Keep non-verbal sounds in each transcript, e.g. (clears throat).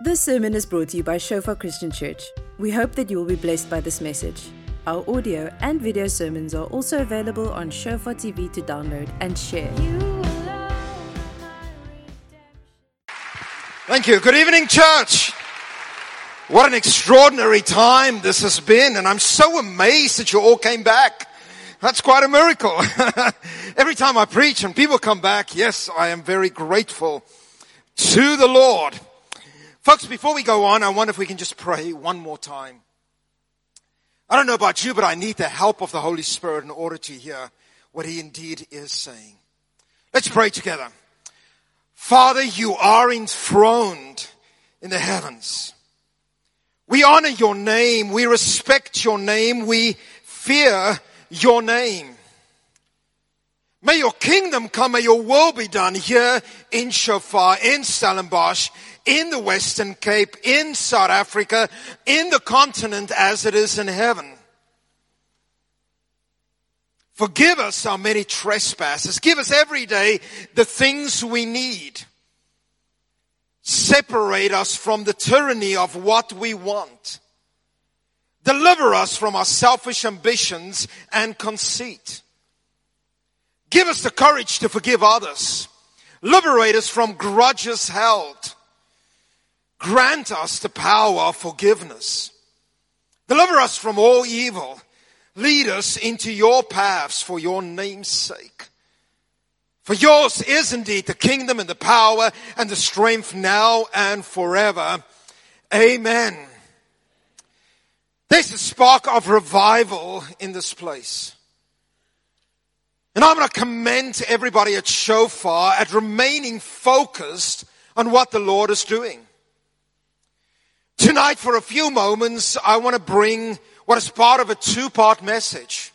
This sermon is brought to you by Shofar Christian Church. We hope that you will be blessed by this message. Our audio and video sermons are also available on Shofar TV to download and share. Thank you. Good evening, church. What an extraordinary time this has been, and I'm so amazed that you all came back. That's quite a miracle. (laughs) Every time I preach and people come back, yes, I am very grateful to the Lord. Folks, before we go on, I wonder if we can just pray one more time. I don't know about you, but I need the help of the Holy Spirit in order to hear what He indeed is saying. Let's pray together. Father, you are enthroned in the heavens. We honor your name. We respect your name. We fear your name. May your kingdom come. May your will be done here in Shofar, in Stellenbosch, in the Western Cape, in South Africa, in the continent as it is in heaven. Forgive us our many trespasses. Give us every day the things we need. Separate us from the tyranny of what we want. Deliver us from our selfish ambitions and conceit. Give us the courage to forgive others. Liberate us from grudges held. Grant us the power of forgiveness. Deliver us from all evil. Lead us into your paths for your name's sake. For yours is indeed the kingdom and the power and the strength now and forever. Amen. There's a spark of revival in this place. And I'm going to commend to everybody at Shofar at remaining focused on what the Lord is doing. Tonight, for a few moments, I want to bring what is part of a two part message.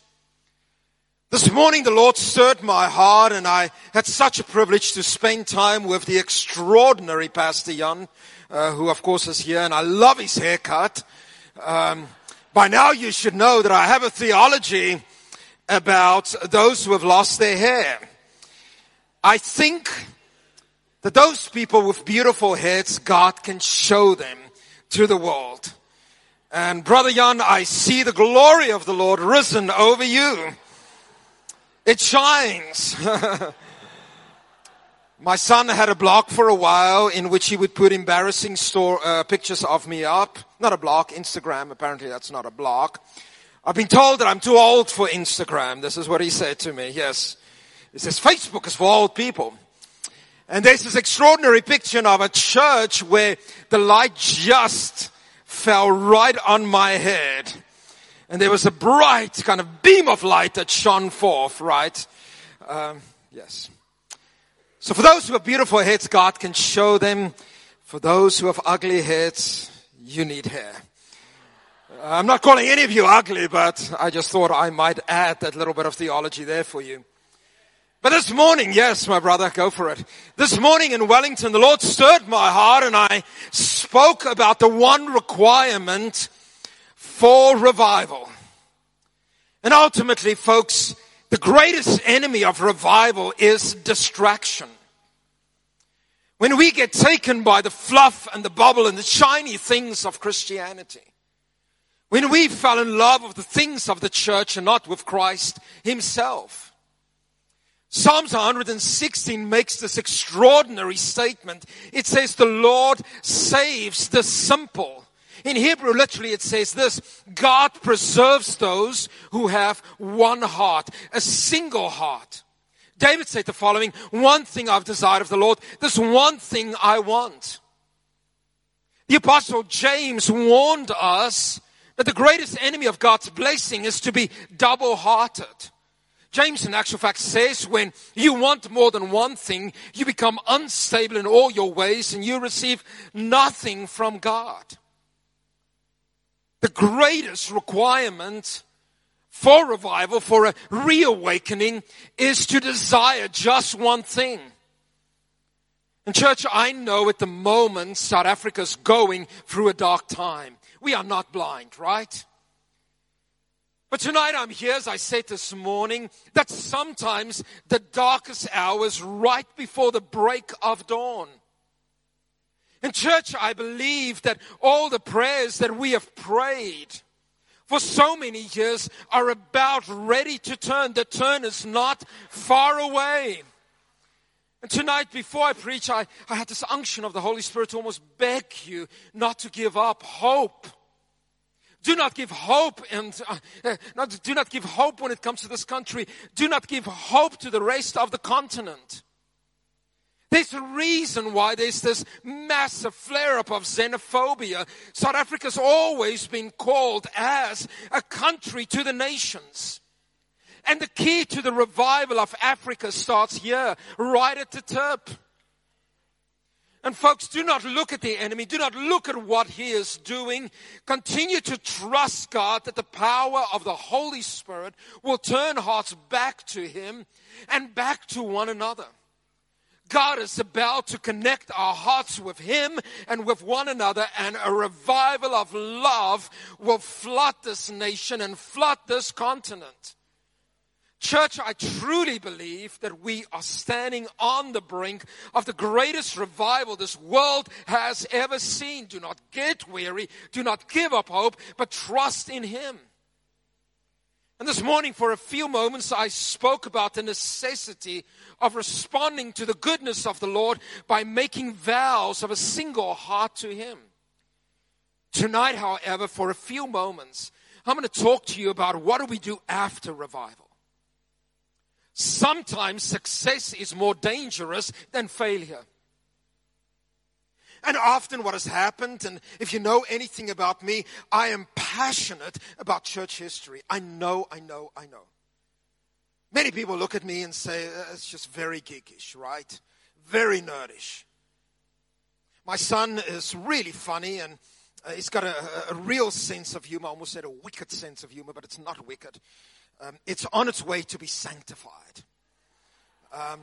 This morning, the Lord stirred my heart, and I had such a privilege to spend time with the extraordinary Pastor Jan, uh, who, of course, is here, and I love his haircut. Um, by now, you should know that I have a theology about those who have lost their hair. I think that those people with beautiful heads, God can show them to the world. And Brother Jan, I see the glory of the Lord risen over you. It shines. (laughs) My son had a blog for a while in which he would put embarrassing store, uh, pictures of me up. Not a blog, Instagram. Apparently that's not a blog. I've been told that I'm too old for Instagram. This is what he said to me. Yes. He says Facebook is for old people. And there's this extraordinary picture of a church where the light just fell right on my head. And there was a bright kind of beam of light that shone forth, right? Um, yes. So for those who have beautiful heads, God can show them. For those who have ugly heads, you need hair. Uh, I'm not calling any of you ugly, but I just thought I might add that little bit of theology there for you. But this morning, yes, my brother, go for it. This morning in Wellington, the Lord stirred my heart and I spoke about the one requirement for revival. And ultimately, folks, the greatest enemy of revival is distraction. When we get taken by the fluff and the bubble and the shiny things of Christianity. When we fell in love with the things of the church and not with Christ himself. Psalms 116 makes this extraordinary statement. It says, the Lord saves the simple. In Hebrew, literally, it says this, God preserves those who have one heart, a single heart. David said the following, one thing I've desired of the Lord, this one thing I want. The apostle James warned us that the greatest enemy of God's blessing is to be double-hearted. James, in actual fact, says when you want more than one thing, you become unstable in all your ways and you receive nothing from God. The greatest requirement for revival, for a reawakening, is to desire just one thing. And church, I know at the moment South Africa's going through a dark time. We are not blind, right? But tonight I'm here, as I said this morning, that sometimes the darkest hours right before the break of dawn. In church, I believe that all the prayers that we have prayed for so many years are about ready to turn. The turn is not far away. And tonight, before I preach, I, I had this unction of the Holy Spirit to almost beg you not to give up hope. Do not give hope and uh, uh, not, do not give hope when it comes to this country. Do not give hope to the rest of the continent. There's a reason why there's this massive flare up of xenophobia. South Africa's always been called as a country to the nations. And the key to the revival of Africa starts here, right at the tip. And folks, do not look at the enemy. Do not look at what he is doing. Continue to trust God that the power of the Holy Spirit will turn hearts back to him and back to one another. God is about to connect our hearts with Him and with one another, and a revival of love will flood this nation and flood this continent. Church, I truly believe that we are standing on the brink of the greatest revival this world has ever seen. Do not get weary, do not give up hope, but trust in Him. And this morning, for a few moments, I spoke about the necessity of responding to the goodness of the Lord by making vows of a single heart to Him. Tonight, however, for a few moments, I'm going to talk to you about what do we do after revival. Sometimes success is more dangerous than failure. And often what has happened, and if you know anything about me, I am passionate about church history. I know, I know, I know. Many people look at me and say, uh, it's just very geekish, right? Very nerdish. My son is really funny and uh, he's got a, a, real sense of humor. I almost said a wicked sense of humor, but it's not wicked. Um, it's on its way to be sanctified. Um,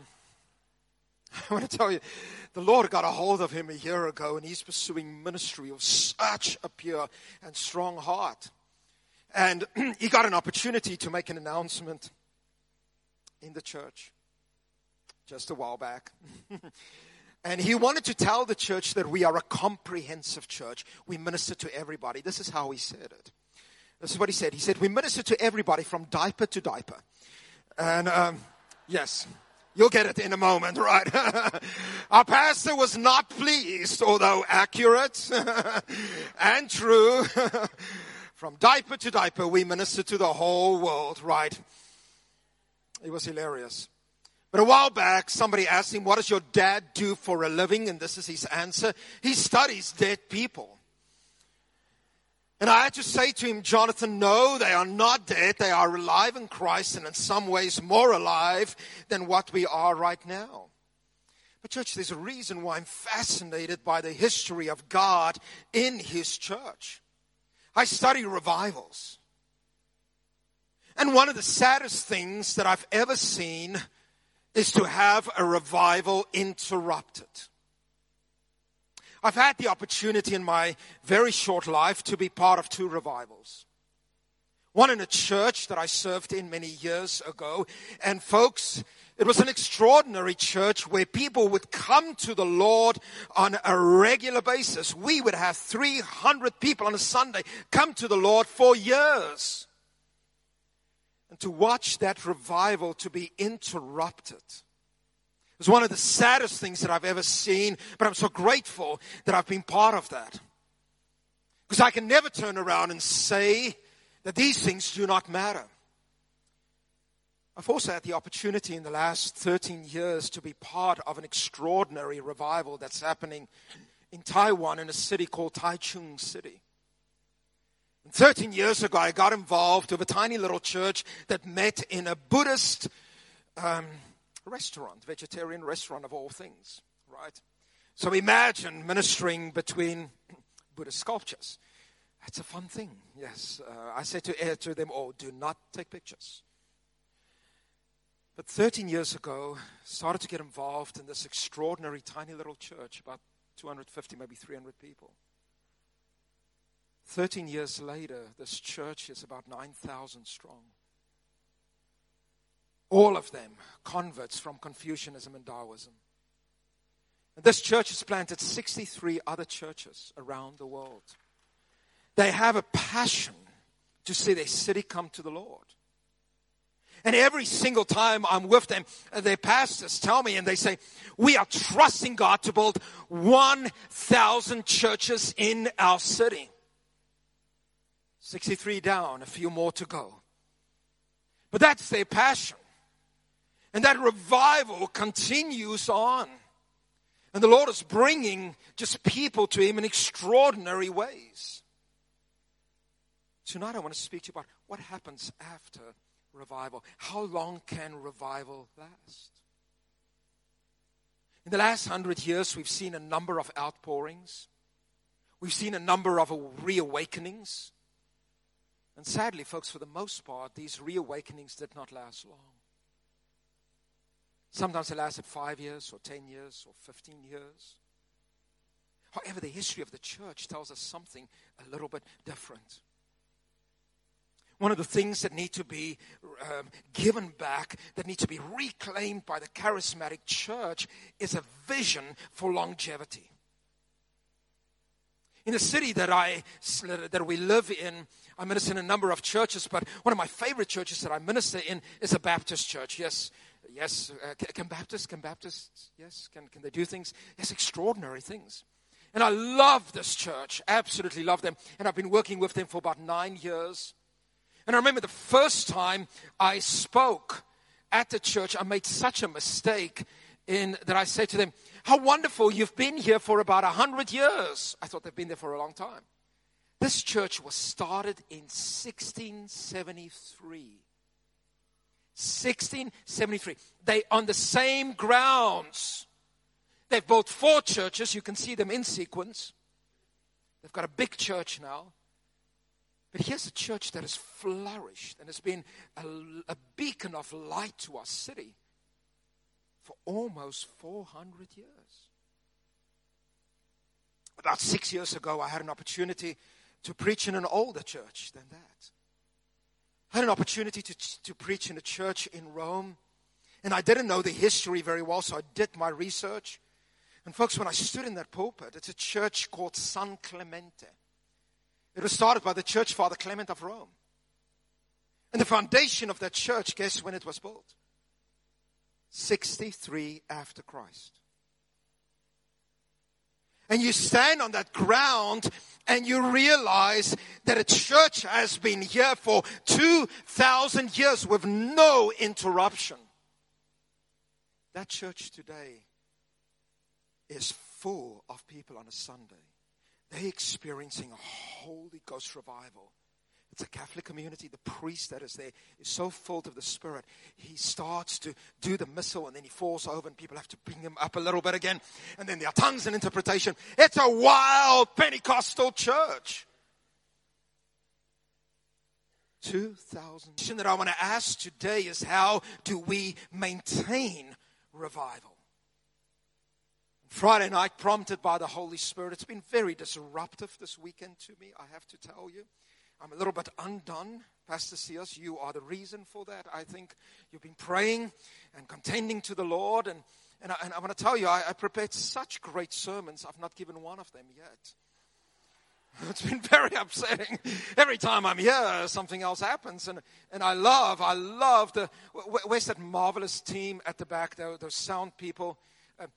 (laughs) I want to tell you, the Lord got a hold of him a year ago, and he's pursuing ministry of such a pure and strong heart. And (clears throat) he got an opportunity to make an announcement in the church just a while back. (laughs) and he wanted to tell the church that we are a comprehensive church. We minister to everybody. This is how he said it. This is what he said. He said, We minister to everybody from diaper to diaper. And um, yes, You'll get it in a moment, right? (laughs) Our pastor was not pleased, although accurate (laughs) and true. (laughs) From diaper to diaper, we minister to the whole world, right? It was hilarious. But a while back, somebody asked him, What does your dad do for a living? And this is his answer. He studies dead people. And I had to say to him, Jonathan, no, they are not dead. They are alive in Christ and in some ways more alive than what we are right now. But, church, there's a reason why I'm fascinated by the history of God in His church. I study revivals. And one of the saddest things that I've ever seen is to have a revival interrupted. I've had the opportunity in my very short life to be part of two revivals. One in a church that I served in many years ago. And folks, it was an extraordinary church where people would come to the Lord on a regular basis. We would have 300 people on a Sunday come to the Lord for years. And to watch that revival to be interrupted was one of the saddest things that I've ever seen, but I'm so grateful that I've been part of that. Because I can never turn around and say that these things do not matter. I've also had the opportunity in the last 13 years to be part of an extraordinary revival that's happening in Taiwan in a city called Taichung City. And 13 years ago, I got involved with a tiny little church that met in a Buddhist um, restaurant, vegetarian restaurant of all things, right? So imagine ministering between (clears throat) Buddhist sculptures. That's a fun thing, yes. Uh, I said to, to them all, do not take pictures. But 13 years ago, started to get involved in this extraordinary tiny little church, about 250, maybe 300 people. 13 years later, this church is about 9,000 strong. All of them converts from Confucianism and Taoism. This church has planted 63 other churches around the world. They have a passion to see their city come to the Lord. And every single time I'm with them, uh, their pastors tell me and they say, we are trusting God to build 1,000 churches in our city. 63 down, a few more to go. But that's their passion. And that revival continues on. And the Lord is bringing just people to Him in extraordinary ways. Tonight, I want to speak to you about what happens after revival. How long can revival last? In the last hundred years, we've seen a number of outpourings. We've seen a number of reawakenings. And sadly, folks, for the most part, these reawakenings did not last long. Sometimes they lasted five years, or 10 years, or 15 years. However, the history of the church tells us something a little bit different. One of the things that need to be um, given back, that need to be reclaimed by the charismatic church, is a vision for longevity. In the city that I that we live in, I minister in a number of churches, but one of my favorite churches that I minister in is a Baptist church. Yes, yes, uh, can Baptists, can Baptists, yes, can, can they do things? Yes, extraordinary things. And I love this church, absolutely love them. And I've been working with them for about nine years. And I remember the first time I spoke at the church, I made such a mistake in that I said to them, How wonderful, you've been here for about a hundred years. I thought they've been there for a long time. This church was started in 1673. 1673. They on the same grounds. They've built four churches. You can see them in sequence. They've got a big church now. But here's a church that has flourished and has been a, a beacon of light to our city for almost 400 years. About six years ago, I had an opportunity to preach in an older church than that. I had an opportunity to, to preach in a church in Rome, and I didn't know the history very well, so I did my research. And, folks, when I stood in that pulpit, it's a church called San Clemente. It was started by the church father Clement of Rome. And the foundation of that church, guess when it was built? 63 after Christ. And you stand on that ground and you realize that a church has been here for 2,000 years with no interruption. That church today is full of people on a Sunday they're experiencing a Holy Ghost revival. A Catholic community. The priest that is there is so full of the Spirit. He starts to do the missal and then he falls over and people have to bring him up a little bit again. And then there are tongues and interpretation. It's a wild Pentecostal church. 2,000. The question that I want to ask today is how do we maintain revival? Friday night, prompted by the Holy Spirit. It's been very disruptive this weekend to me, I have to tell you. I'm a little bit undone. Pastor Sears, you are the reason for that. I think you've been praying and contending to the Lord. And, and, I, and I want to tell you, I, I prepared such great sermons. I've not given one of them yet. (laughs) It's been very upsetting. Every time I'm here, something else happens. And, and I love, I love the, where's that marvelous team at the back, those, those sound people? Uh,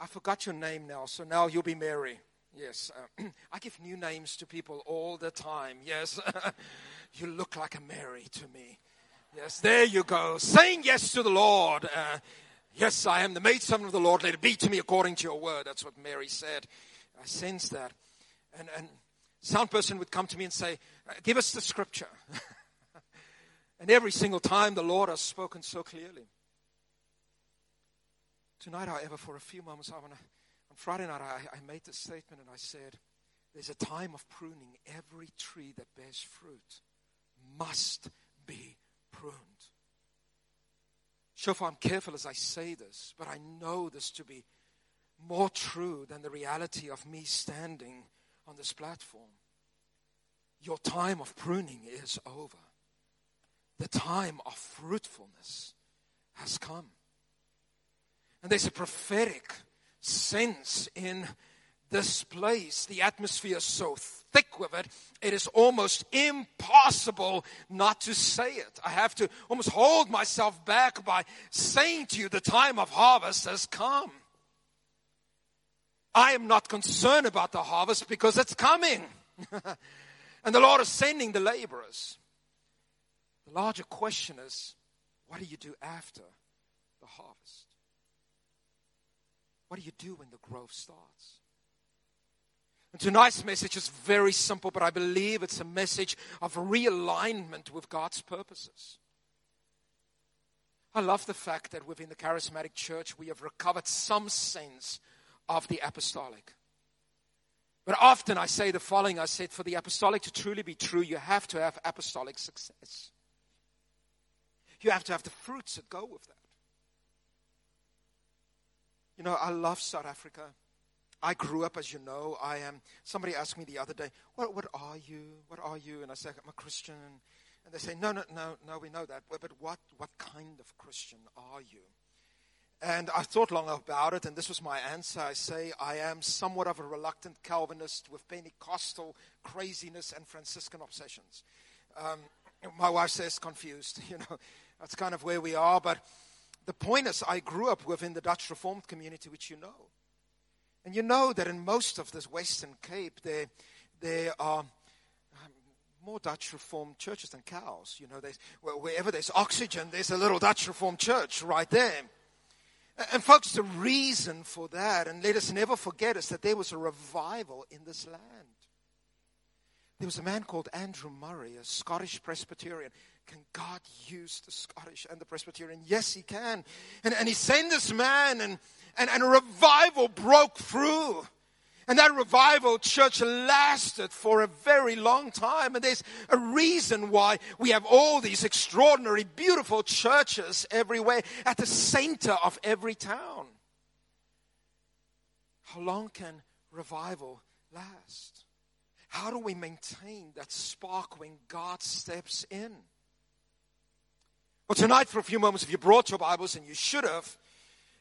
I forgot your name now, so now you'll be Mary. Yes, uh, (clears throat) I give new names to people all the time. Yes, (laughs) you look like a Mary to me. Yes, there you go. Saying yes to the Lord. Uh, yes, I am the maidservant of the Lord. Let it be to me according to your word. That's what Mary said. I sense that. And, and sound person would come to me and say, uh, Give us the scripture. (laughs) and every single time the Lord has spoken so clearly. Tonight, however, for a few moments, I want to. On Friday night, I, I made this statement and I said, There's a time of pruning. Every tree that bears fruit must be pruned. Sure, I'm careful as I say this, but I know this to be more true than the reality of me standing on this platform. Your time of pruning is over. The time of fruitfulness has come. And there's a prophetic sense in this place. The atmosphere is so thick with it, it is almost impossible not to say it. I have to almost hold myself back by saying to you, the time of harvest has come. I am not concerned about the harvest because it's coming. (laughs) and the Lord is sending the laborers. The larger question is what do you do after the harvest? What do you do when the growth starts? And tonight's message is very simple, but I believe it's a message of realignment with God's purposes. I love the fact that within the charismatic church we have recovered some sense of the apostolic. But often I say the following I said, for the apostolic to truly be true, you have to have apostolic success. You have to have the fruits that go with that. You know, I love South Africa. I grew up, as you know. I am. Somebody asked me the other day, "What, what are you? What are you?" And I said, "I'm a Christian." And they say, "No, no, no, no. We know that. But what, what kind of Christian are you?" And I thought long about it, and this was my answer. I say, I am somewhat of a reluctant Calvinist with Pentecostal craziness and Franciscan obsessions. Um, my wife says confused. (laughs) You know, that's kind of where we are. But the point is, I grew up within the Dutch Reformed community, which you know. And you know that in most of this Western Cape, there, there are um, more Dutch Reformed churches than cows. You know, wherever there's oxygen, there's a little Dutch Reformed church right there. And, folks, the reason for that, and let us never forget, is that there was a revival in this land. There was a man called Andrew Murray, a Scottish Presbyterian. Can God use the Scottish and the Presbyterian? Yes, He can. And, and He sent this man, and, and, and a revival broke through. And that revival church lasted for a very long time. And there's a reason why we have all these extraordinary, beautiful churches everywhere at the center of every town. How long can revival last? How do we maintain that spark when God steps in? Well, tonight, for a few moments, if you brought your Bibles, and you should have,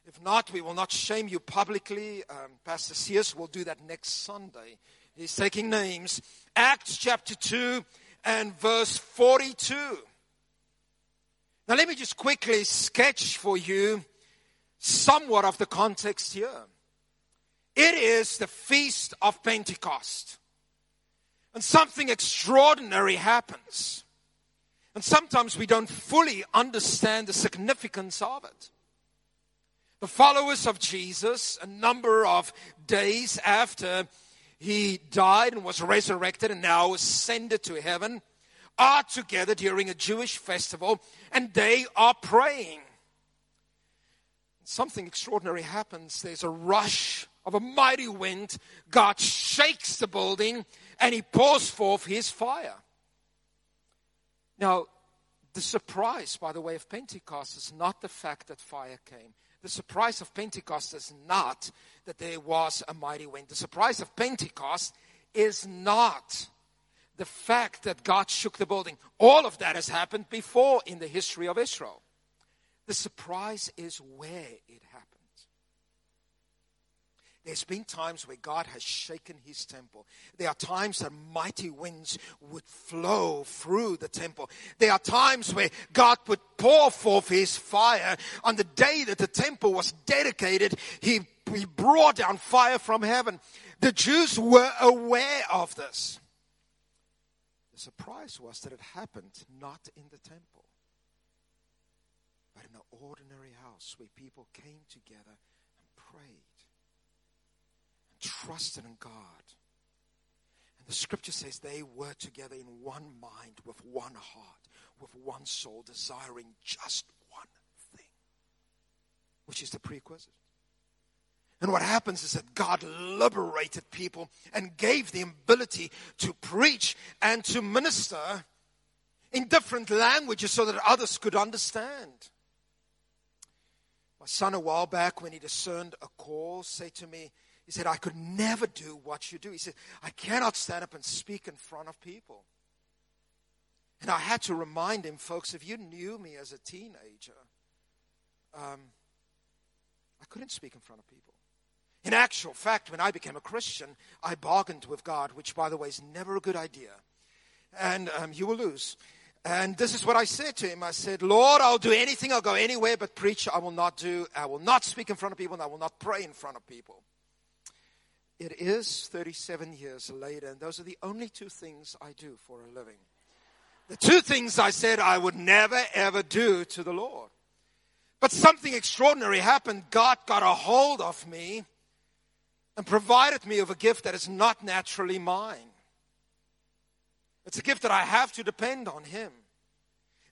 if not, we will not shame you publicly. Um, Pastor Sears will do that next Sunday. He's taking names. Acts chapter 2 and verse 42. Now, let me just quickly sketch for you somewhat of the context here. It is the feast of Pentecost. And something extraordinary happens. And sometimes we don't fully understand the significance of it. The followers of Jesus, a number of days after he died and was resurrected and now ascended to heaven, are together during a Jewish festival and they are praying. Something extraordinary happens. There's a rush of a mighty wind. God shakes the building and he pours forth his fire. Now, the surprise, by the way, of Pentecost is not the fact that fire came. The surprise of Pentecost is not that there was a mighty wind. The surprise of Pentecost is not the fact that God shook the building. All of that has happened before in the history of Israel. The surprise is where it happened. There's been times where God has shaken his temple. There are times that mighty winds would flow through the temple. There are times where God would pour forth his fire. On the day that the temple was dedicated, he, he brought down fire from heaven. The Jews were aware of this. The surprise was that it happened not in the temple, but in an ordinary house where people came together and prayed trusted in God. And the scripture says they were together in one mind, with one heart, with one soul, desiring just one thing, which is the prerequisite. And what happens is that God liberated people and gave them ability to preach and to minister in different languages so that others could understand. My son, a while back, when he discerned a call, said to me, he said, I could never do what you do. He said, I cannot stand up and speak in front of people. And I had to remind him, folks, if you knew me as a teenager, um, I couldn't speak in front of people. In actual fact, when I became a Christian, I bargained with God, which, by the way, is never a good idea. And um, you will lose. And this is what I said to him. I said, Lord, I'll do anything. I'll go anywhere but preach. I will not do, I will not speak in front of people and I will not pray in front of people. It is 37 years later, and those are the only two things I do for a living. The two things I said I would never ever do to the Lord. But something extraordinary happened. God got a hold of me and provided me with a gift that is not naturally mine. It's a gift that I have to depend on Him.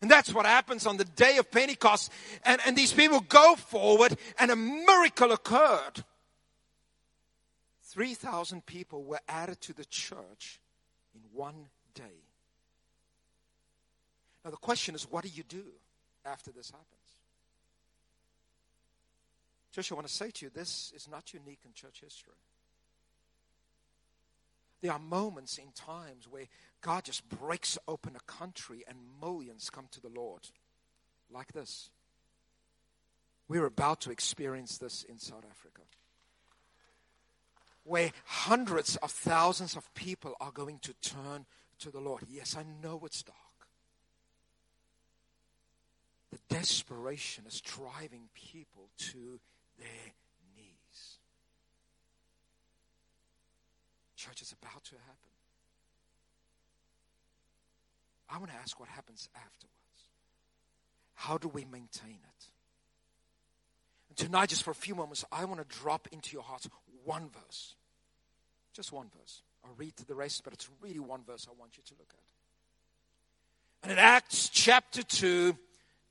And that's what happens on the day of Pentecost. And, and these people go forward, and a miracle occurred. 3,000 people were added to the church in one day. Now, the question is what do you do after this happens? Church, I want to say to you, this is not unique in church history. There are moments in times where God just breaks open a country and millions come to the Lord. Like this. We're about to experience this in South Africa. Where hundreds of thousands of people are going to turn to the Lord. Yes, I know it's dark. The desperation is driving people to their knees. Church is about to happen. I want to ask what happens afterwards. How do we maintain it? And tonight, just for a few moments, I want to drop into your hearts one verse. Just one verse. I'll read the rest, but it's really one verse I want you to look at. And in Acts chapter 2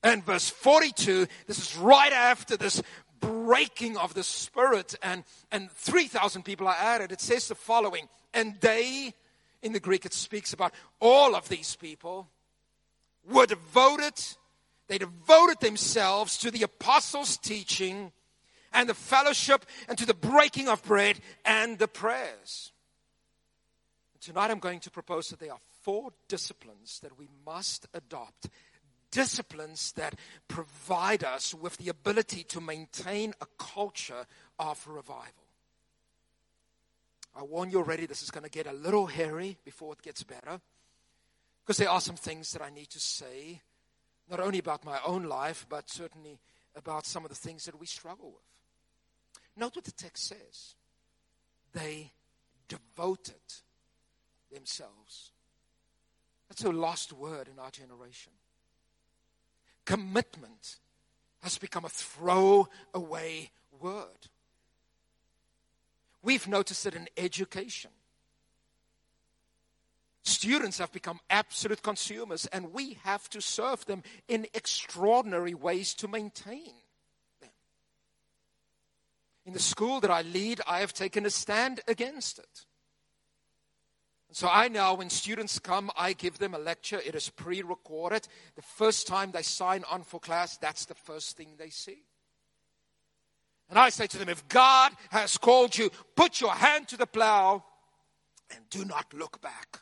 and verse 42, this is right after this breaking of the spirit and, and 3,000 people are added. It says the following, and they, in the Greek, it speaks about all of these people were devoted, they devoted themselves to the apostles' teaching and the fellowship and to the breaking of bread and the prayers. Tonight I'm going to propose that there are four disciplines that we must adopt disciplines that provide us with the ability to maintain a culture of revival. I warn you already, this is going to get a little hairy before it gets better. Because there are some things that I need to say, not only about my own life, but certainly about some of the things that we struggle with. Note what the text says. They devoted themselves. That's a lost word in our generation commitment has become a throwaway word. We've noticed it in education. Students have become absolute consumers, and we have to serve them in extraordinary ways to maintain. In the school that I lead, I have taken a stand against it. So I now, when students come, I give them a lecture. It is pre recorded. The first time they sign on for class, that's the first thing they see. And I say to them, if God has called you, put your hand to the plow and do not look back.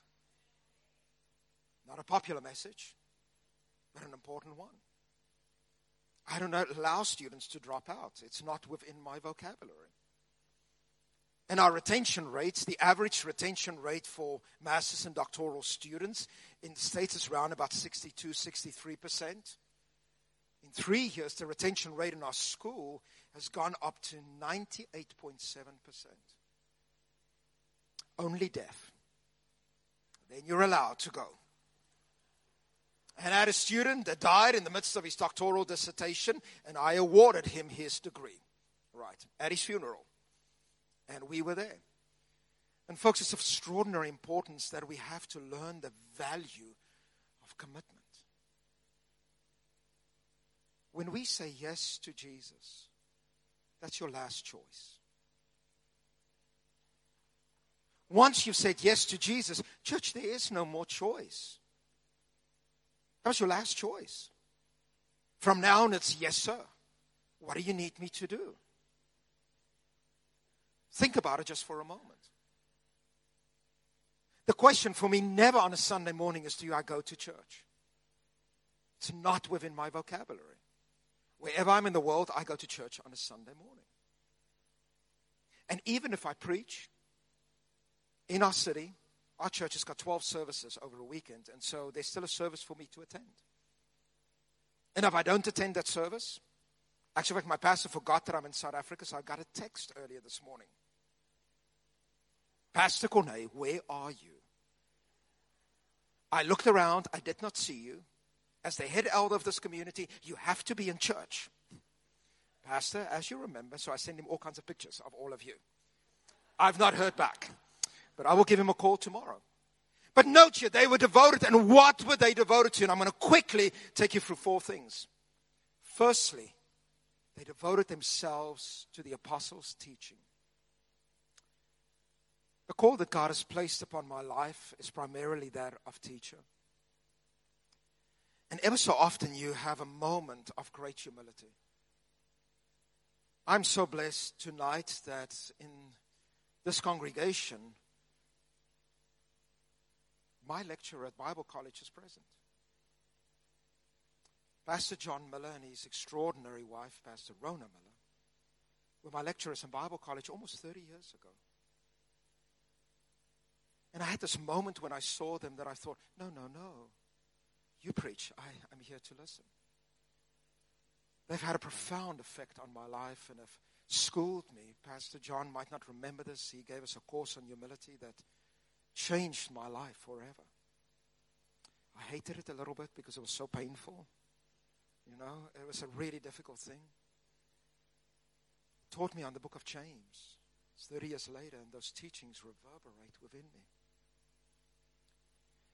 Not a popular message, but an important one. I don't allow students to drop out, it's not within my vocabulary. And our retention rates, the average retention rate for master's and doctoral students in the States is around about 62, 63%. In three years, the retention rate in our school has gone up to 98.7%. Only deaf. Then you're allowed to go. And had a student that died in the midst of his doctoral dissertation, and I awarded him his degree, right, at his funeral and we were there. And, folks, it's of extraordinary importance that we have to learn the value of commitment. When we say yes to Jesus, that's your last choice. Once you've said yes to Jesus, church, there is no more choice. That was your last choice. From now on, it's yes, sir. What do you need me to do? Think about it just for a moment. The question for me never on a Sunday morning is do I go to church? It's not within my vocabulary. Wherever I'm in the world, I go to church on a Sunday morning. And even if I preach in our city, our church has got 12 services over a weekend, and so there's still a service for me to attend. And if I don't attend that service, actually, my pastor forgot that I'm in South Africa, so I got a text earlier this morning. Pastor Corney, where are you? I looked around, I did not see you. As the head elder of this community, you have to be in church. Pastor, as you remember, so I send him all kinds of pictures of all of you. I've not heard back, but I will give him a call tomorrow. But note here, they were devoted, and what were they devoted to? And I'm going to quickly take you through four things. Firstly, they devoted themselves to the apostles' teaching. The call that God has placed upon my life is primarily that of teacher. And ever so often, you have a moment of great humility. I'm so blessed tonight that in this congregation, my lecturer at Bible College is present. Pastor John Miller and his extraordinary wife, Pastor Rona Miller, were my lecturers in Bible College almost 30 years ago. And I had this moment when I saw them that I thought, no, no, no. You preach. I, I'm here to listen. They've had a profound effect on my life and have schooled me. Pastor John might not remember this. He gave us a course on humility that changed my life forever. I hated it a little bit because it was so painful. You know, it was a really difficult thing. Taught me on the book of James. It's 30 years later, and those teachings reverberate within me.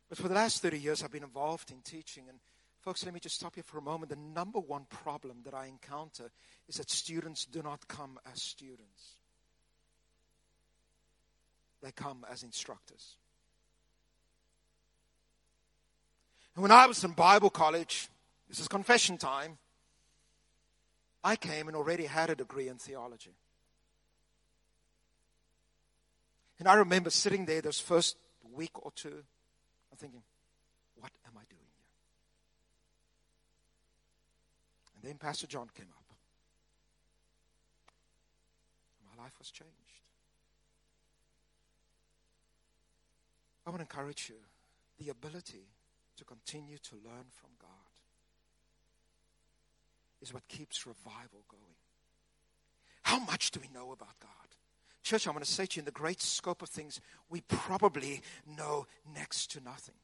But for the last 30 years, I've been involved in teaching, and Folks, let me just stop here for a moment. The number one problem that I encounter is that students do not come as students, they come as instructors. And when I was in Bible college, this is confession time, I came and already had a degree in theology. And I remember sitting there this first week or two, I'm thinking, what am I doing? Here? And then Pastor John came up. My life was changed. I want to encourage you the ability to continue to learn from God is what keeps revival going. How much do we know about God? Church, I want to say to you, in the great scope of things, we probably know next to nothing.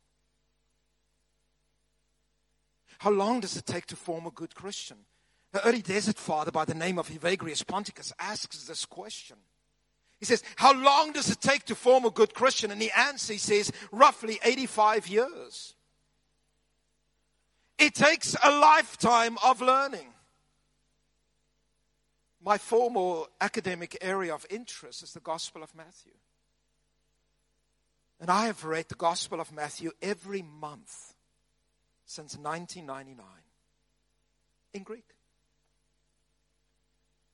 How long does it take to form a good Christian? The early desert father by the name of Evagrius Ponticus asks this question. He says, How long does it take to form a good Christian? And the answer, he says, roughly 85 years. It takes a lifetime of learning. My formal academic area of interest is the Gospel of Matthew. And I have read the Gospel of Matthew every month since 1999 in Greek.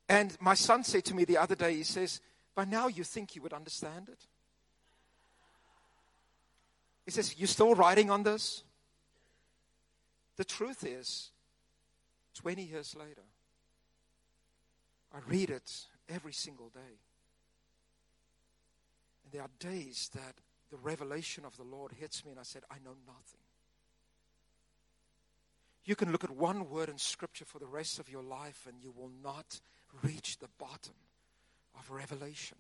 And my son said to me the other day, he says, By now you think you would understand it. He says, You still writing on this? The truth is, 20 years later, I read it every single day. And there are days that the revelation of the Lord hits me, and I said, I know nothing. You can look at one word in Scripture for the rest of your life and you will not reach the bottom of revelation.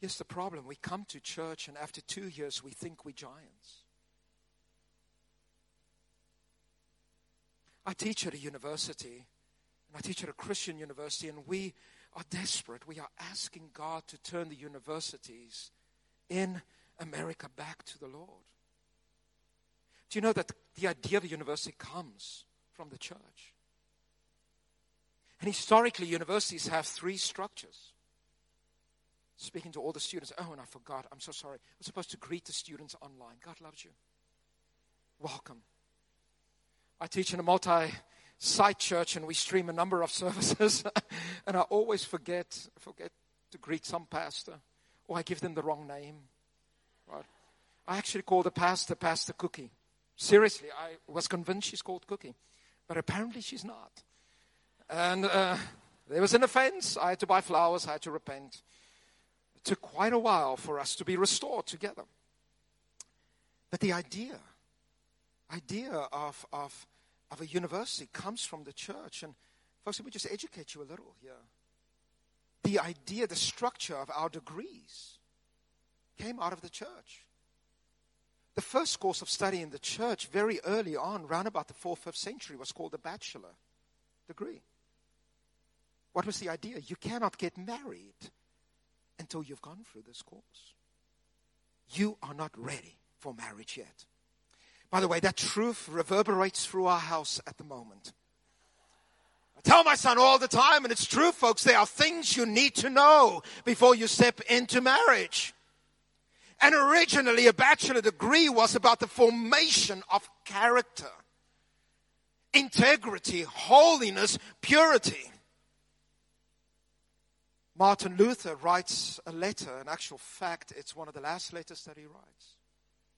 Here's the problem we come to church, and after two years, we think we're giants. I teach at a university, and I teach at a Christian university, and we are desperate. We are asking God to turn the universities in America back to the Lord. Do you know that the idea of a university comes from the church? And historically, universities have three structures. Speaking to all the students, oh, and I forgot, I'm so sorry. I'm supposed to greet the students online. God loves you. Welcome. I teach in a multi site church and we stream a number of (laughs) services. and I always forget, forget to greet some pastor or I give them the wrong name. Right? I actually call the pastor Pastor Cookie. Seriously, I was convinced she's called Cookie, but apparently she's not. And uh, there was an offense. I had to buy flowers. I had to repent. It took quite a while for us to be restored together. But the idea, idea of, of, of a university comes from the church. And folks, let me just educate you a little here. The idea, the structure of our degrees came out of the church. The first course of study in the church, very early on, round about the fourth, fifth century, was called the bachelor degree. What was the idea? You cannot get married until you've gone through this course. You are not ready for marriage yet. By the way, that truth reverberates through our house at the moment. I tell my son all the time, and it's true, folks, there are things you need to know before you step into marriage. And originally, a bachelor degree was about the formation of character, integrity, holiness, purity. Martin Luther writes a letter, in actual fact, it's one of the last letters that he writes.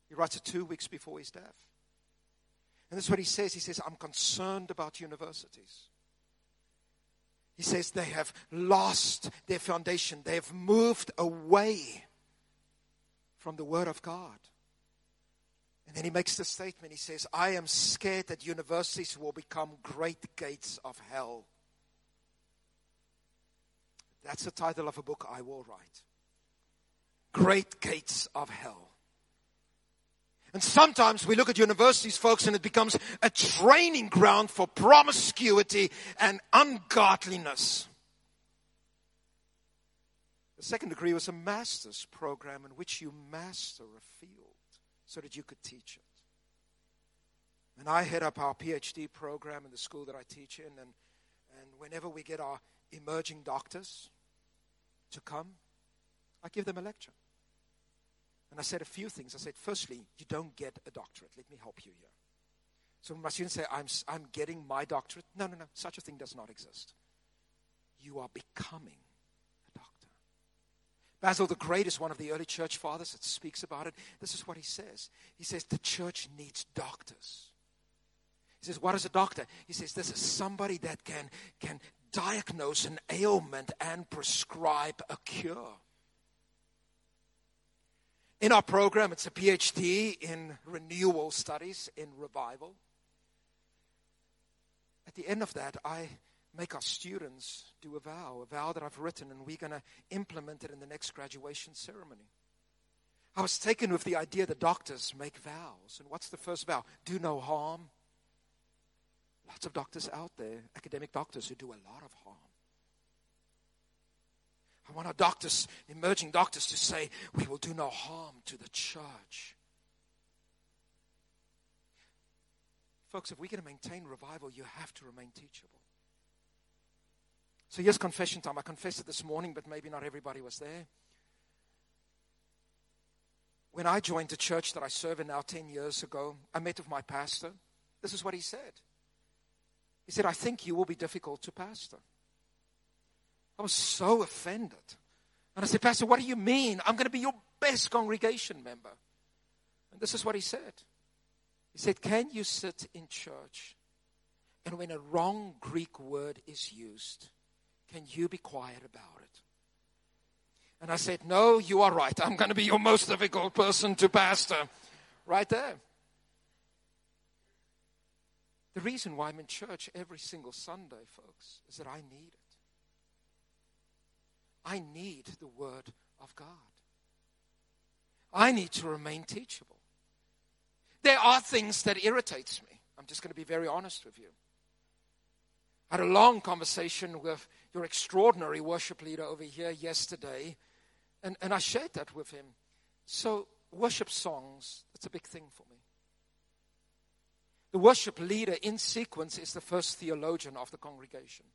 He writes it two weeks before his death. And this is what he says. He says, I'm concerned about universities. He says they have lost their foundation. They have moved away from the Word of God. And then he makes the statement. He says, I am scared that universities will become great gates of hell. That's the title of a book I will write. Great Gates of Hell. And sometimes we look at universities, folks, and it becomes a training ground for promiscuity and ungodliness. The second degree was a master's program in which you master a field so that you could teach it. And I head up our PhD program in the school that I teach in, and, and whenever we get our emerging doctors to come, I give them a lecture. And I said a few things. I said, firstly, you don't get a doctorate. Let me help you here. So when my students say, I'm, I'm getting my doctorate, no, no, no, such a thing does not exist. You are becoming a doctor. Basil the Great is one of the early church fathers that speaks about it. This is what he says. He says, the church needs doctors. He says, what is a doctor? He says, this is somebody that can, can diagnose an ailment and prescribe a cure. In our program, it's a PhD in renewal studies in revival. At the end of that, I make our students do a vow, a vow that I've written, and we're going to implement it in the next graduation ceremony. I was taken with the idea that doctors make vows. And what's the first vow? Do no harm. Lots of doctors out there, academic doctors, who do a lot of harm. I want our doctors, emerging doctors, to say, we will do no harm to the church. Folks, if we're going to maintain revival, you have to remain teachable. So here's confession time. I confessed it this morning, but maybe not everybody was there. When I joined the church that I serve in now 10 years ago, I met with my pastor. This is what he said. He said, I think you will be difficult to pastor. I was so offended. And I said, Pastor, what do you mean? I'm going to be your best congregation member. And this is what he said. He said, Can you sit in church and when a wrong Greek word is used, can you be quiet about it? And I said, No, you are right. I'm going to be your most difficult person to pastor. Right there. The reason why I'm in church every single Sunday, folks, is that I need it. I need the Word of God. I need to remain teachable. There are things that irritates me. I'm just going to be very honest with you. I had a long conversation with your extraordinary worship leader over here yesterday, and, and I shared that with him. So, worship songs, that's a big thing for me. The worship leader in sequence is the first theologian of the congregation.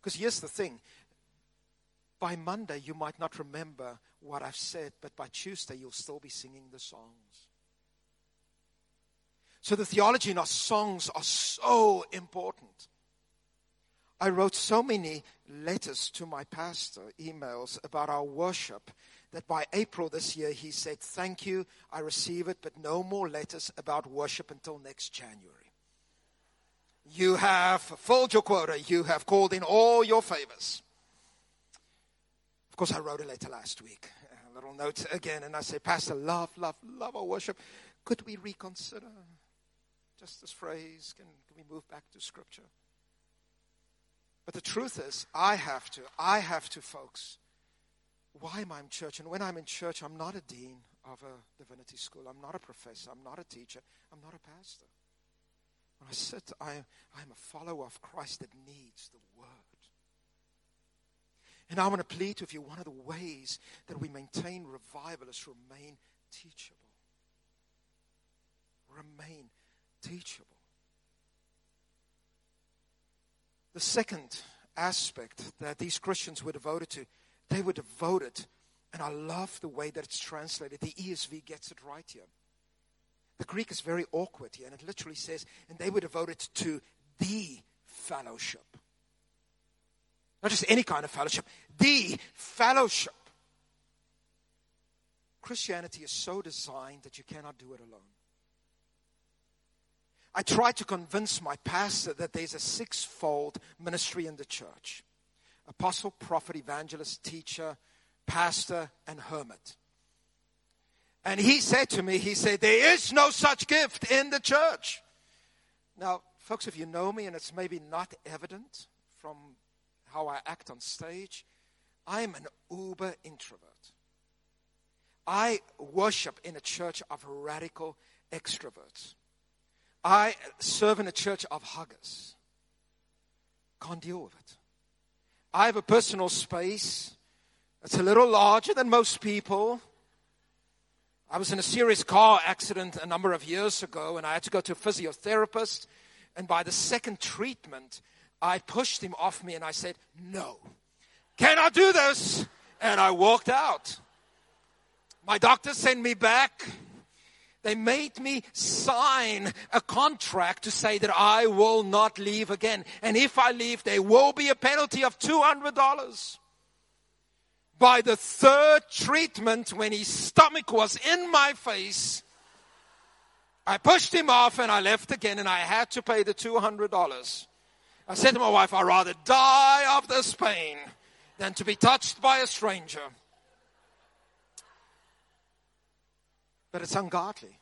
Because here's the thing by Monday, you might not remember what I've said, but by Tuesday, you'll still be singing the songs. So the theology in our songs are so important. I wrote so many letters to my pastor, emails about our worship, that by April this year, he said, Thank you, I receive it, but no more letters about worship until next January. You have filled your quota. You have called in all your favors. Of course, I wrote a letter last week, a little note again, and I say, Pastor, love, love, love our worship. Could we reconsider just this phrase? Can, can we move back to Scripture? But the truth is, I have to, I have to, folks. Why am I in church? And when I'm in church, I'm not a dean of a divinity school. I'm not a professor. I'm not a teacher. I'm not a pastor. When I sit, I, I'm a follower of Christ that needs the word. And I want to plead with you one of the ways that we maintain revival is remain teachable. Remain teachable. The second aspect that these Christians were devoted to, they were devoted, and I love the way that it's translated. The ESV gets it right here. The Greek is very awkward here, and it literally says, and they were devoted to the fellowship. Not just any kind of fellowship, the fellowship. Christianity is so designed that you cannot do it alone. I try to convince my pastor that there's a sixfold ministry in the church apostle, prophet, evangelist, teacher, pastor, and hermit. And he said to me, he said, there is no such gift in the church. Now, folks, if you know me and it's maybe not evident from how I act on stage, I'm an uber introvert. I worship in a church of radical extroverts. I serve in a church of huggers. Can't deal with it. I have a personal space that's a little larger than most people. I was in a serious car accident a number of years ago, and I had to go to a physiotherapist. And by the second treatment, I pushed him off me and I said, No, cannot do this. And I walked out. My doctor sent me back. They made me sign a contract to say that I will not leave again. And if I leave, there will be a penalty of $200. By the third treatment, when his stomach was in my face, I pushed him off and I left again and I had to pay the $200. I said to my wife, I'd rather die of this pain than to be touched by a stranger. But it's ungodly.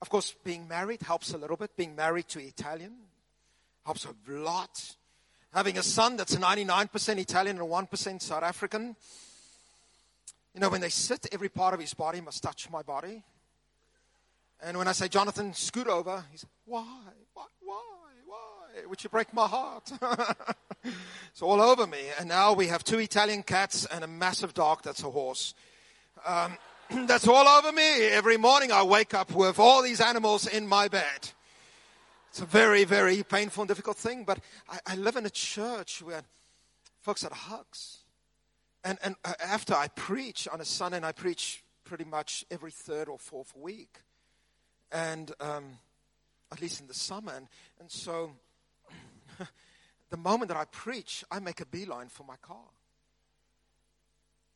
Of course, being married helps a little bit. Being married to Italian helps a lot. Having a son that's 99% Italian and 1% South African. You know, when they sit, every part of his body must touch my body. And when I say, Jonathan, scoot over, he says, Why? Why? Why? Why? Would you break my heart? (laughs) it's all over me. And now we have two Italian cats and a massive dog that's a horse. Um, (clears throat) that's all over me. Every morning I wake up with all these animals in my bed. It's a very, very painful and difficult thing, but I, I live in a church where folks are hugs. And, and uh, after I preach on a Sunday, and I preach pretty much every third or fourth week, and um, at least in the summer. And, and so (clears throat) the moment that I preach, I make a beeline for my car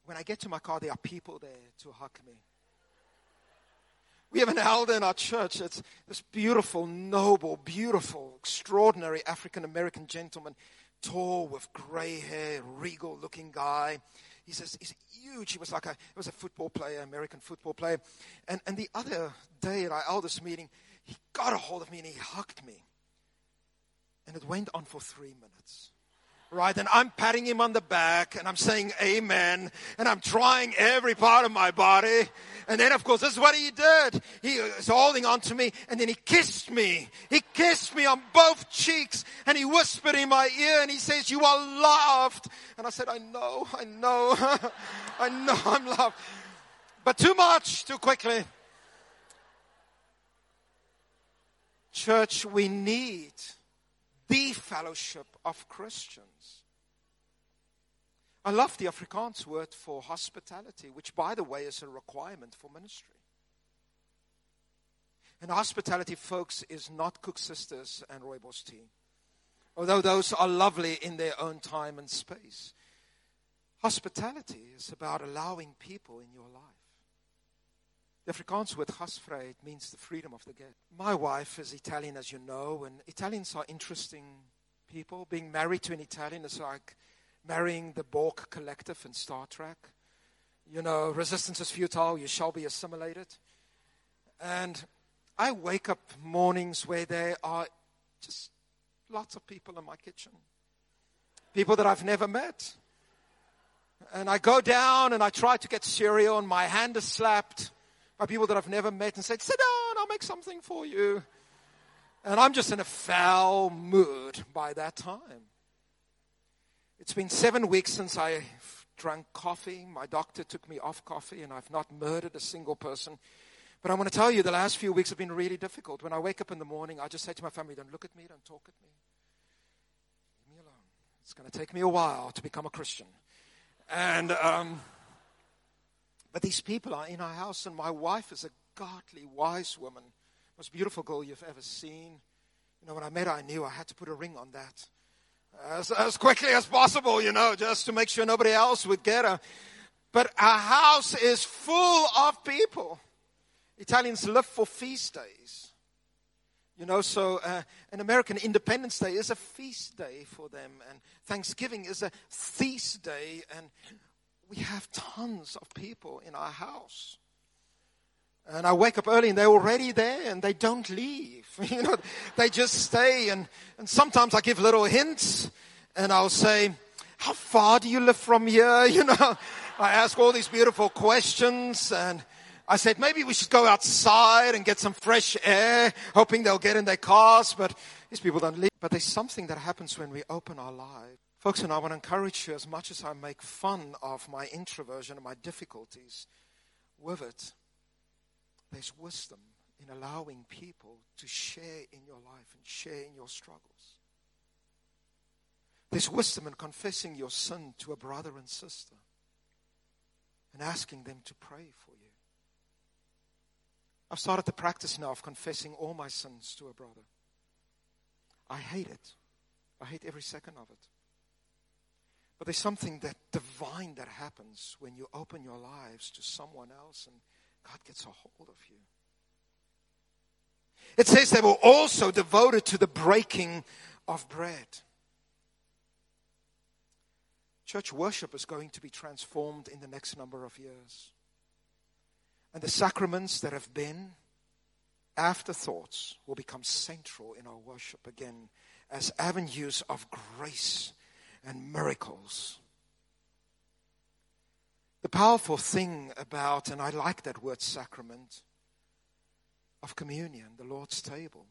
when I get to my car, there are people there to hug me. We have an elder in our church. It's this beautiful, noble, beautiful, extraordinary African American gentleman, tall with gray hair, regal looking guy. He says he's huge. He was like a he was a football player, American football player. And and the other day at our elders meeting, he got a hold of me and he hugged me. And it went on for three minutes right? And I'm patting him on the back and I'm saying amen and I'm trying every part of my body. And then, of course, this is what he did. He was holding on to me and then he kissed me. He kissed me on both cheeks and he whispered in my ear and he says, You are loved. And I said, I know, I know, (laughs) I know I'm loved. But too much, too quickly. Church, we need the fellowship of Christians. I love the Afrikaans word for hospitality, which, by the way, is a requirement for ministry. And hospitality, folks, is not koeksisters and Rooibos tea, although those are lovely in their own time and space. Hospitality is about allowing people in your life. The Afrikaans word gasvryheid means the freedom of the gate. My wife is Italian, as you know, and Italians are interesting people. Being married to an Italian is like marrying the Borg collective in Star Trek. You know, resistance is futile, you shall be assimilated. And I wake up mornings where there are just lots of people in my kitchen. People that I've never met. And I go down and I try to get cereal, and my hand is slapped by people that I've never met and said, Sit down, I'll make something for you. And I'm just in a foul mood by that time. It's been seven weeks since I drank coffee. My doctor took me off coffee, and I've not murdered a single person. But I want to tell you, the last few weeks have been really difficult. When I wake up in the morning, I just say to my family, Don't look at me, don't talk at me. Leave me alone. It's going to take me a while to become a Christian. And, um, but these people are in our house, and my wife is a godly, wise woman. Most beautiful girl you've ever seen. You know, when I met her, I knew I had to put a ring on that as, as quickly as possible, you know, just to make sure nobody else would get her. But our house is full of people. Italians live for feast days. You know, so uh, an American Independence Day is a feast day for them, and Thanksgiving is a feast day, and we have tons of people in our house. And I wake up early and they're already there and they don't leave. (laughs) You know, they just stay. And, and sometimes I give little hints and I'll say, How far do you live from here? (laughs) You know, I ask all these beautiful questions and I said, maybe we should go outside and get some fresh air, hoping they'll get in their cars, but these people don't leave. But there's something that happens when we open our lives. Folks, and I want to encourage you as much as I make fun of my introversion and my difficulties with it, there's wisdom in allowing people to share in your life and share in your struggles. There's wisdom in confessing your sin to a brother and sister and asking them to pray for you. I've started the practice now of confessing all my sins to a brother. I hate it. I hate every second of it. But there's something that divine that happens when you open your lives to someone else and God gets a hold of you. It says they were also devoted to the breaking of bread. Church worship is going to be transformed in the next number of years. And the sacraments that have been afterthoughts will become central in our worship again as avenues of grace and miracles. The powerful thing about, and I like that word sacrament, of communion, the Lord's table,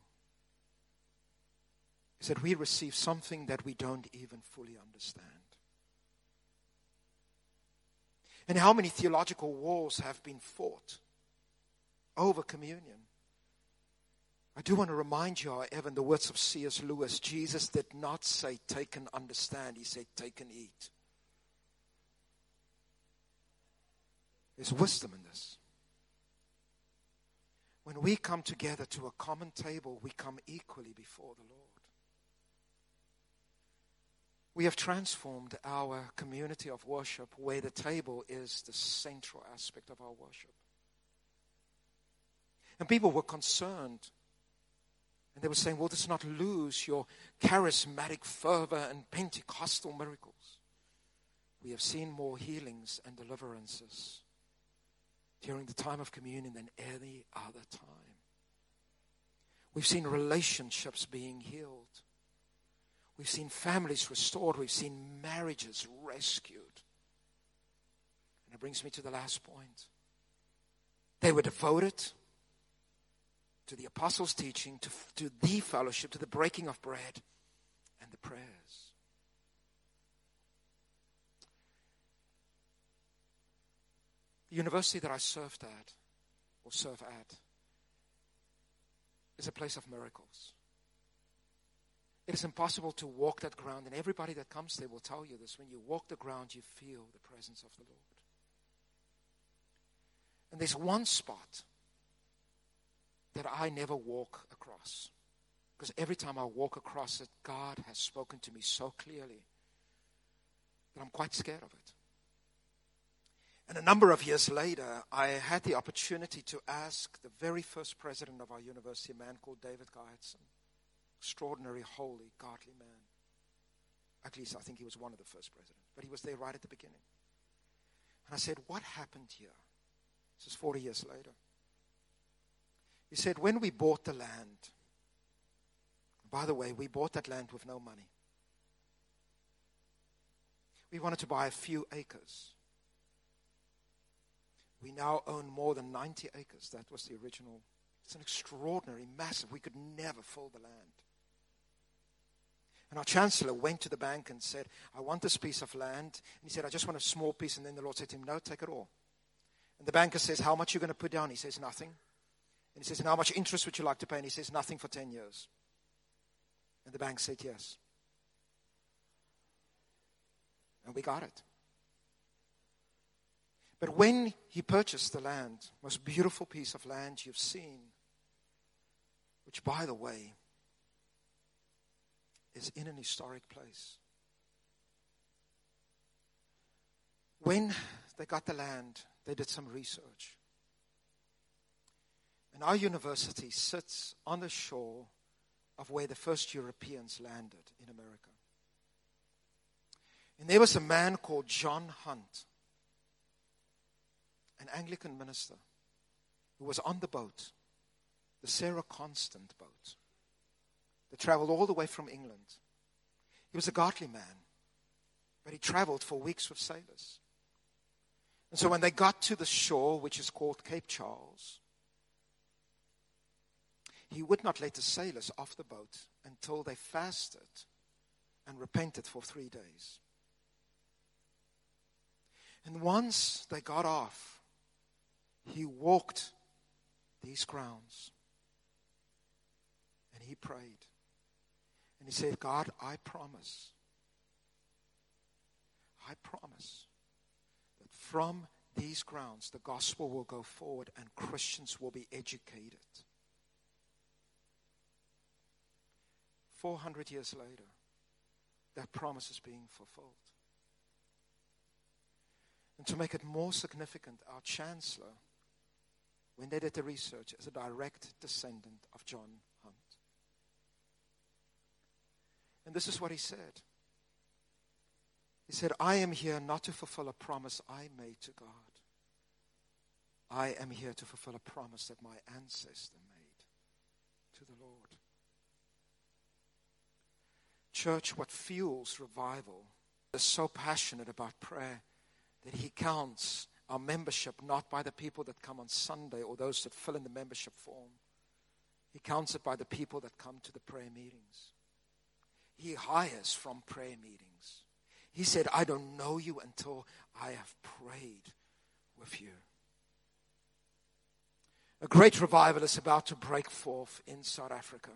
is that we receive something that we don't even fully understand. And how many theological wars have been fought over communion? I do want to remind you, however, in the words of C.S. Lewis, Jesus did not say, take and understand. He said, take and eat. There's wisdom in this. When we come together to a common table, we come equally before the Lord. We have transformed our community of worship where the table is the central aspect of our worship. And people were concerned and they were saying, well, let's not lose your charismatic fervor and Pentecostal miracles. We have seen more healings and deliverances during the time of communion than any other time. We've seen relationships being healed. We've seen families restored. We've seen marriages rescued. And it brings me to the last point. They were devoted to the apostles' teaching, to, to the fellowship, to the breaking of bread, and the prayers. The university that I served at, or serve at, is a place of miracles. It is impossible to walk that ground, and everybody that comes there will tell you this. When you walk the ground, you feel the presence of the Lord. And there's one spot that I never walk across. Because every time I walk across it, God has spoken to me so clearly that I'm quite scared of it. And a number of years later, I had the opportunity to ask the very first president of our university, a man called David Gyertson, extraordinary, holy, godly man. At least I think he was one of the first presidents, but he was there right at the beginning. And I said, What happened here? This is 40 years later. He said, When we bought the land, by the way, we bought that land with no money. We wanted to buy a few acres. We now own more than 90 acres. That was the original. It's an extraordinary, massive. We could never fill the land. And our chancellor went to the bank and said, I want this piece of land. And he said, I just want a small piece. And then the Lord said to him, No, take it all. And the banker says, How much are you going to put down? He says, Nothing. And he says, And how much interest would you like to pay? And he says, Nothing for 10 years. And the bank said, Yes. And we got it. But when he purchased the land, most beautiful piece of land you've seen, which, by the way, is in an historic place. When they got the land, they did some research. And our university sits on the shore of where the first Europeans landed in America. And there was a man called John Hunt an Anglican minister who was on the boat, the Sarah Constant boat, that traveled all the way from England. He was a godly man, but he traveled for weeks with sailors. And so when they got to the shore, which is called Cape Charles, he would not let the sailors off the boat until they fasted and repented for three days. And once they got off, he walked these grounds and he prayed. And he said, God, I promise, I promise that from these grounds the gospel will go forward and Christians will be educated. 400 years later, that promise is being fulfilled. And to make it more significant, our chancellor when they did the research, is a direct descendant of John Hunt. And this is what he said. He said, I am here not to fulfill a promise I made to God. I am here to fulfill a promise that my ancestor made to the Lord. Church, what fuels revival is so passionate about prayer that he counts our membership not by the people that come on Sunday or those that fill in the membership form. He counts it by the people that come to the prayer meetings. He hires from prayer meetings. He said, I don't know you until I have prayed with you. A great revival is about to break forth in South Africa.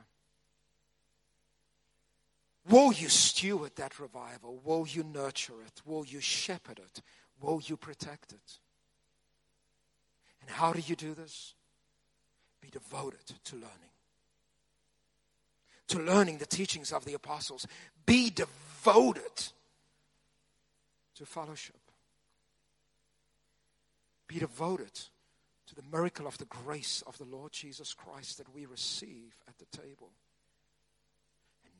Will you steward that revival? Will you nurture it? Will you shepherd it? Will you protect it? And how do you do this? Be devoted to learning. To learning the teachings of the apostles. Be devoted to fellowship. Be devoted to the miracle of the grace of the Lord Jesus Christ that we receive at the table.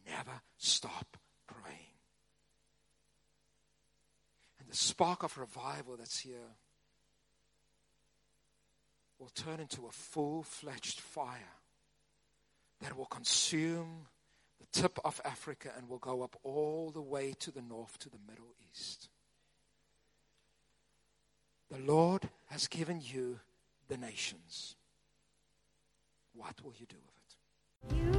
Never stop praying. And the spark of revival that's here will turn into a full fledged fire that will consume the tip of Africa and will go up all the way to the north to the Middle East. The Lord has given you the nations. What will you do with it?